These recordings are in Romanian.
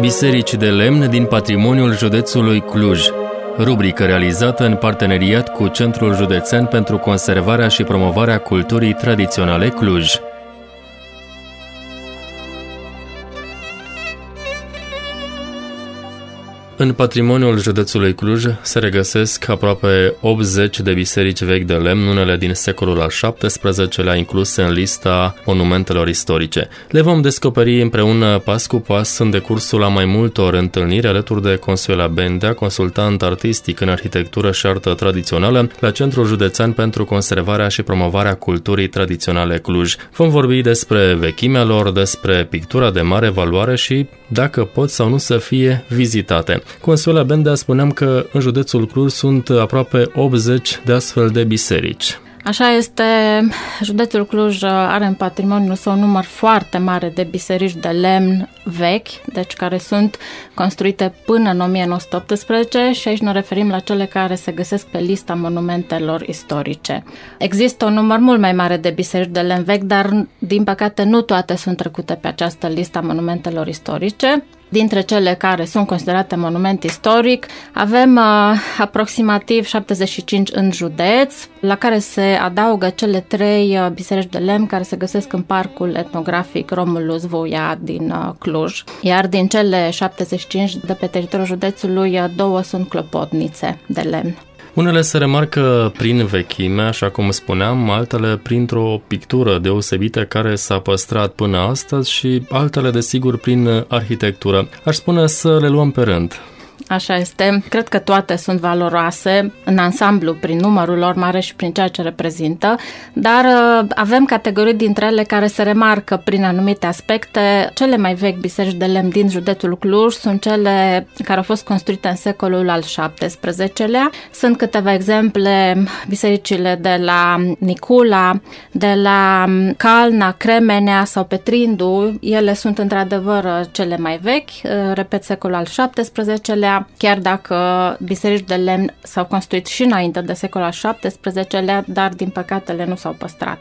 Biserici de lemn din patrimoniul județului Cluj. Rubrică realizată în parteneriat cu Centrul Județean pentru Conservarea și Promovarea Culturii Tradiționale Cluj. În patrimoniul județului Cluj se regăsesc aproape 80 de biserici vechi de lemn, unele din secolul al XVII-lea incluse în lista monumentelor istorice. Le vom descoperi împreună pas cu pas în decursul a mai multor întâlniri alături de Consuela Bendea, consultant artistic în arhitectură și artă tradițională la Centrul Județean pentru Conservarea și Promovarea Culturii Tradiționale Cluj. Vom vorbi despre vechimea lor, despre pictura de mare valoare și dacă pot sau nu să fie vizitate. Consuela Bendea spuneam că în județul Cluj sunt aproape 80 de astfel de biserici. Așa este, județul Cluj are în patrimoniul său un număr foarte mare de biserici de lemn vechi, deci care sunt construite până în 1918 și aici ne referim la cele care se găsesc pe lista monumentelor istorice. Există un număr mult mai mare de biserici de lemn vechi, dar din păcate nu toate sunt trecute pe această listă a monumentelor istorice. Dintre cele care sunt considerate monument istoric, avem uh, aproximativ 75 în județ, la care se adaugă cele trei uh, biserici de lemn care se găsesc în parcul etnografic Romulus Voia din uh, Cluj. Iar din cele 75 de pe teritoriul județului, uh, două sunt clopotnițe de lemn. Unele se remarcă prin vechime, așa cum spuneam, altele printr-o pictură deosebită care s-a păstrat până astăzi și altele, desigur, prin arhitectură. Aș spune să le luăm pe rând. Așa este. Cred că toate sunt valoroase în ansamblu, prin numărul lor mare și prin ceea ce reprezintă, dar uh, avem categorii dintre ele care se remarcă prin anumite aspecte. Cele mai vechi biserici de lemn din județul Cluj sunt cele care au fost construite în secolul al XVII-lea. Sunt câteva exemple, bisericile de la Nicula, de la Calna, Cremenea sau Petrindu. Ele sunt într-adevăr cele mai vechi, uh, repet, secolul al XVII-lea chiar dacă biserici de lemn s-au construit și înainte de secolul al XVII-lea, dar din păcate le nu s-au păstrat.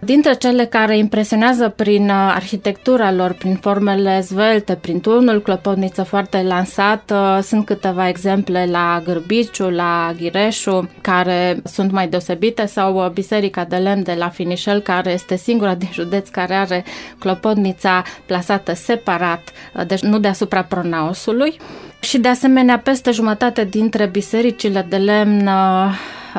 Dintre cele care impresionează prin uh, arhitectura lor, prin formele zvelte, prin turnul clopotniță foarte lansat, uh, sunt câteva exemple la Gârbiciu, la Ghireșu, care sunt mai deosebite, sau uh, Biserica de Lemn de la Finișel, care este singura din județ care are clopotnița plasată separat, deci nu deasupra pronaosului. Și de asemenea, peste jumătate dintre bisericile de lemn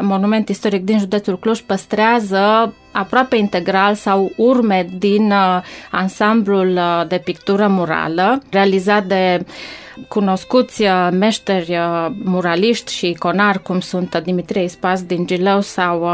monument istoric din județul Cluj păstrează aproape integral sau urme din uh, ansamblul uh, de pictură murală realizat de cunoscuți uh, meșteri muraliști și iconari cum sunt Dimitrie Spas din Gileu sau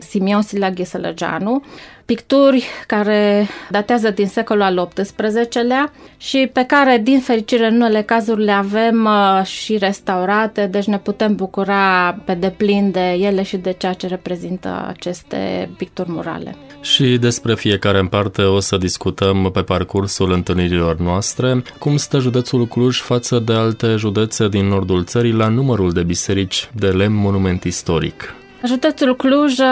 Simion Silaghi Sălăgeanu picturi care datează din secolul al XVIII-lea și pe care, din fericire, în unele cazuri le avem uh, și restaurate, deci ne putem bucura pe deplin de ele și de ceea ce reprezintă aceste picturi murale. Și despre fiecare în parte o să discutăm pe parcursul întâlnirilor noastre. Cum stă județul Cluj față de alte județe din nordul țării la numărul de biserici de lemn monument istoric? Județul Cluj uh,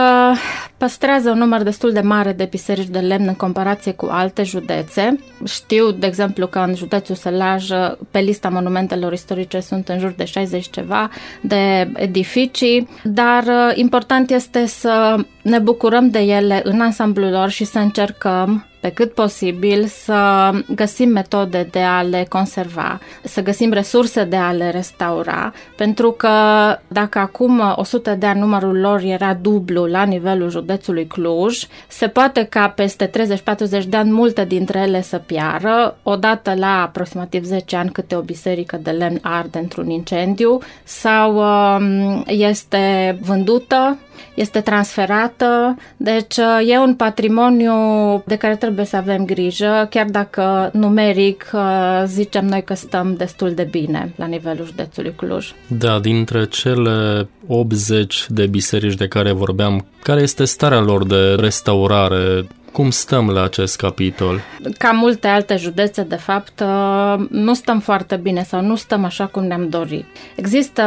păstrează un număr destul de mare de biserici de lemn în comparație cu alte județe. Știu, de exemplu, că în județul Sălaj, uh, pe lista monumentelor istorice sunt în jur de 60 ceva de edificii, dar uh, important este să ne bucurăm de ele în ansamblul lor și să încercăm pe cât posibil să găsim metode de a le conserva, să găsim resurse de a le restaura, pentru că dacă acum 100 de ani numărul lor era dublu la nivelul județului Cluj, se poate ca peste 30-40 de ani multe dintre ele să piară, odată la aproximativ 10 ani câte o biserică de lemn arde într-un incendiu sau um, este vândută este transferată, deci e un patrimoniu de care trebuie să avem grijă, chiar dacă numeric zicem noi că stăm destul de bine la nivelul județului Cluj. Da, dintre cele 80 de biserici de care vorbeam, care este starea lor de restaurare? Cum stăm la acest capitol? Ca multe alte județe, de fapt, uh, nu stăm foarte bine sau nu stăm așa cum ne-am dorit. Există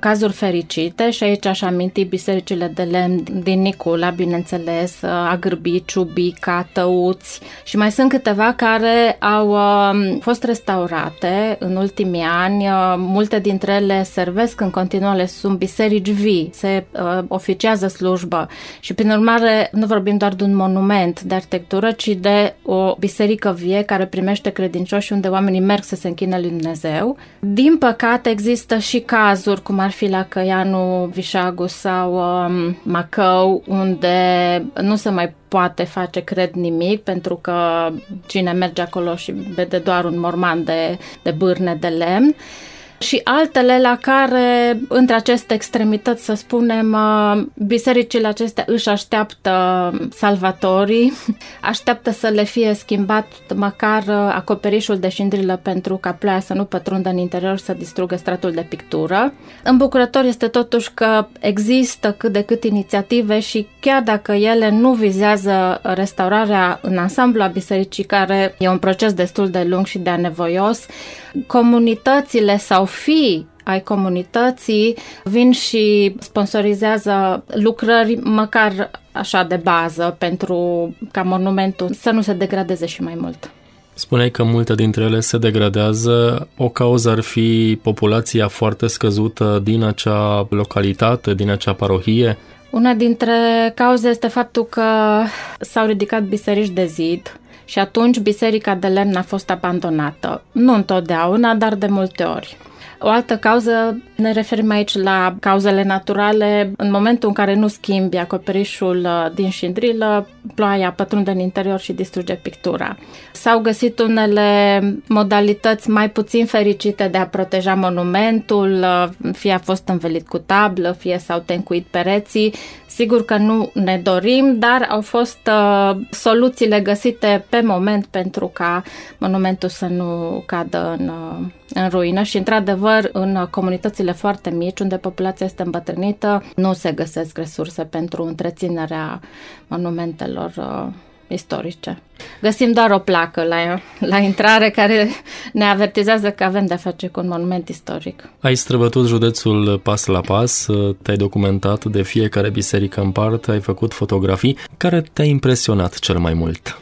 cazuri fericite și aici aș aminti bisericile de lemn din Nicula, bineînțeles, uh, Agrbici, Bica, Tăuți și mai sunt câteva care au uh, fost restaurate în ultimii ani. Multe dintre ele servesc în continuare, sunt biserici vii, se oficiază slujbă și prin urmare nu vorbim doar de un monument, de arhitectură, ci de o biserică vie care primește credincioși unde oamenii merg să se închină lui Dumnezeu. Din păcate există și cazuri, cum ar fi la Căianu, Vișagu sau um, Macău, unde nu se mai poate face, cred, nimic, pentru că cine merge acolo și vede doar un morman de, de bârne de lemn și altele la care, între aceste extremități, să spunem, uh, bisericile acestea își așteaptă salvatorii, așteaptă să le fie schimbat măcar uh, acoperișul de șindrilă pentru ca ploaia să nu pătrundă în interior să distrugă stratul de pictură. Îmbucurător este totuși că există cât de cât inițiative și chiar dacă ele nu vizează restaurarea în ansamblu a bisericii, care e un proces destul de lung și de anevoios, comunitățile sau fi ai comunității vin și sponsorizează lucrări măcar așa de bază pentru ca monumentul să nu se degradeze și mai mult. Spuneai că multe dintre ele se degradează. O cauză ar fi populația foarte scăzută din acea localitate, din acea parohie? Una dintre cauze este faptul că s-au ridicat biserici de zid, și atunci biserica de lemn a fost abandonată. Nu întotdeauna, dar de multe ori. O altă cauză, ne referim aici la cauzele naturale. În momentul în care nu schimbi acoperișul uh, din șindrilă, ploaia pătrunde în interior și distruge pictura. S-au găsit unele modalități mai puțin fericite de a proteja monumentul, uh, fie a fost învelit cu tablă, fie s-au tencuit pereții. Sigur că nu ne dorim, dar au fost uh, soluțiile găsite pe moment pentru ca monumentul să nu cadă în, uh, în ruină și, într-adevăr, în comunitățile foarte mici, unde populația este îmbătrânită, nu se găsesc resurse pentru întreținerea monumentelor uh, istorice. Găsim doar o placă la, la intrare care ne avertizează că avem de-a face cu un monument istoric. Ai străbătut județul pas la pas, te-ai documentat de fiecare biserică în parte, ai făcut fotografii. Care te-a impresionat cel mai mult?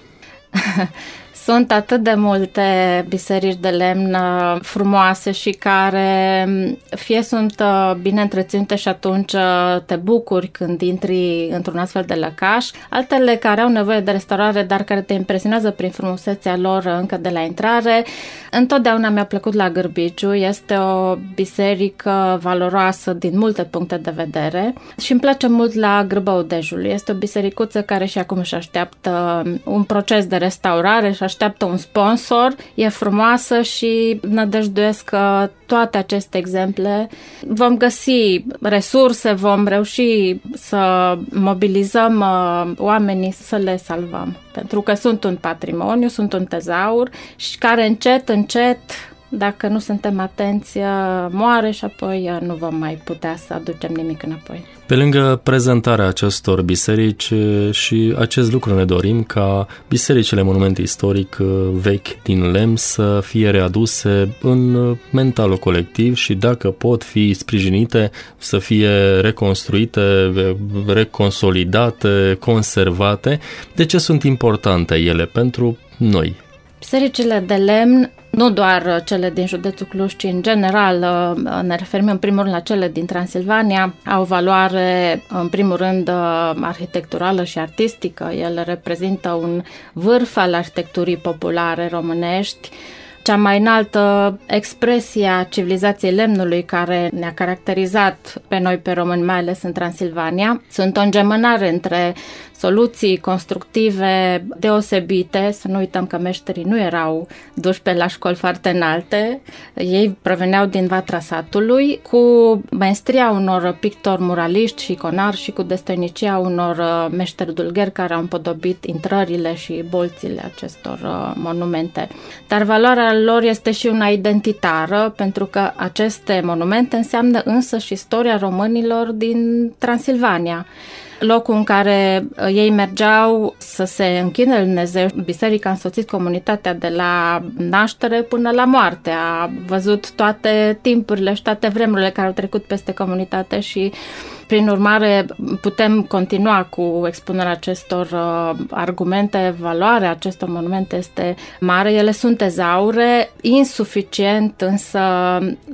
Sunt atât de multe biserici de lemn uh, frumoase și care mm, fie sunt uh, bine întreținute și atunci uh, te bucuri când intri într-un astfel de lăcaș, altele care au nevoie de restaurare, dar care te impresionează prin frumusețea lor încă de la intrare. Întotdeauna mi-a plăcut la Gârbiciu, este o biserică valoroasă din multe puncte de vedere și îmi place mult la Grăbău Dejul. Este o bisericuță care și acum își așteaptă un proces de restaurare și așteaptă un sponsor, e frumoasă și nădăjduiesc că toate aceste exemple vom găsi resurse, vom reuși să mobilizăm uh, oamenii să le salvăm. Pentru că sunt un patrimoniu, sunt un tezaur și care încet, încet dacă nu suntem atenți, moare și apoi nu vom mai putea să aducem nimic înapoi. Pe lângă prezentarea acestor biserici și acest lucru ne dorim ca bisericile monument istoric vechi din lemn să fie readuse în mentalul colectiv și dacă pot fi sprijinite să fie reconstruite, reconsolidate, conservate. De ce sunt importante ele pentru noi? Bisericile de lemn nu doar cele din județul Cluj, ci în general uh, ne referim în primul rând la cele din Transilvania, au valoare în primul rând uh, arhitecturală și artistică. Ele reprezintă un vârf al arhitecturii populare românești, cea mai înaltă expresie a civilizației lemnului care ne-a caracterizat pe noi, pe români, mai ales în Transilvania. Sunt o îngemânare între soluții constructive deosebite. Să nu uităm că meșterii nu erau duși pe la școli foarte înalte. Ei proveneau din vatra satului cu maestria unor pictori muraliști și iconari și cu destăinicia unor uh, meșteri dulgheri care au împodobit intrările și bolțile acestor uh, monumente. Dar valoarea lor este și una identitară pentru că aceste monumente înseamnă însă și istoria românilor din Transilvania locul în care uh, ei mergeau să se închine Lui Dumnezeu. Biserica a însoțit comunitatea de la naștere până la moarte. A văzut toate timpurile și toate vremurile care au trecut peste comunitate și prin urmare, putem continua cu expunerea acestor uh, argumente. Valoarea acestor monumente este mare. Ele sunt tezaure, insuficient însă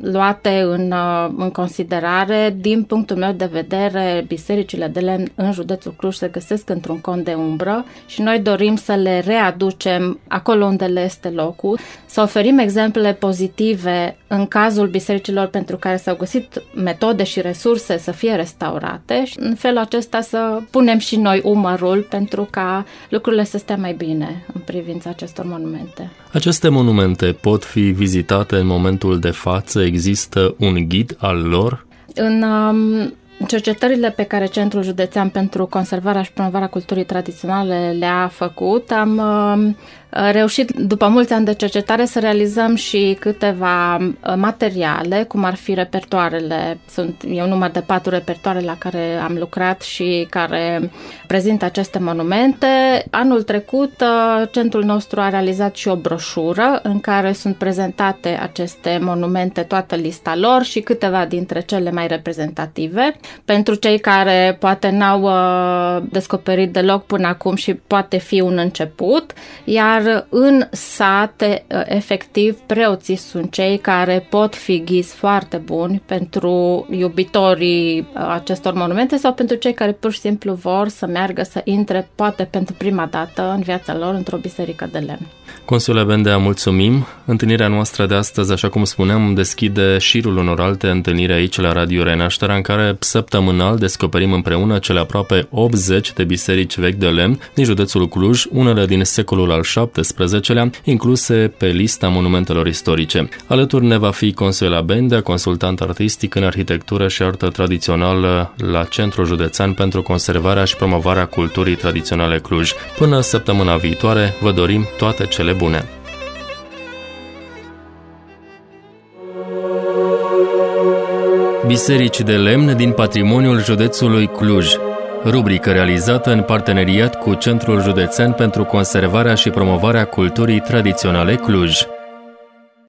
luate în, uh, în considerare. Din punctul meu de vedere, bisericile de lemn în județul Cluj se găsesc într-un cont de umbră și noi dorim să le readucem acolo unde le este locul, să oferim exemple pozitive în cazul bisericilor pentru care s-au găsit metode și resurse să fie restaurate restaurate și în felul acesta să punem și noi umărul pentru ca lucrurile să stea mai bine în privința acestor monumente. Aceste monumente pot fi vizitate în momentul de față? Există un ghid al lor? În um, cercetările pe care Centrul Județean pentru Conservarea și Promovarea Culturii Tradiționale le-a făcut, am um, reușit, după mulți ani de cercetare, să realizăm și câteva uh, materiale, cum ar fi repertoarele. Sunt, e un număr de patru repertoare la care am lucrat și care prezintă aceste monumente. Anul trecut, uh, centrul nostru a realizat și o broșură în care sunt prezentate aceste monumente, toată lista lor și câteva dintre cele mai reprezentative. Pentru cei care poate n-au uh, descoperit deloc până acum și poate fi un început, iar iar în sate, ă, efectiv, preoții sunt cei care pot fi ghizi foarte buni pentru iubitorii ă, acestor monumente sau pentru cei care pur și simplu vor să meargă, să intre, poate pentru prima dată în viața lor, într-o biserică de lemn. Consule Bendea, mulțumim. Întâlnirea noastră de astăzi, așa cum spuneam, deschide șirul unor alte întâlniri aici la Radio Renașterea, în care săptămânal descoperim împreună cele aproape 80 de biserici vechi de lemn din județul Cluj, unele din secolul al XVII-lea, incluse pe lista monumentelor istorice. Alături ne va fi Consuela Bendea, consultant artistic în arhitectură și artă tradițională la Centrul Județean pentru Conservarea și Promovarea Culturii Tradiționale Cluj. Până săptămâna viitoare, vă dorim toate cele cele bune. Biserici de lemn din patrimoniul județului Cluj rubrică realizată în parteneriat cu Centrul Județean pentru Conservarea și Promovarea Culturii Tradiționale Cluj.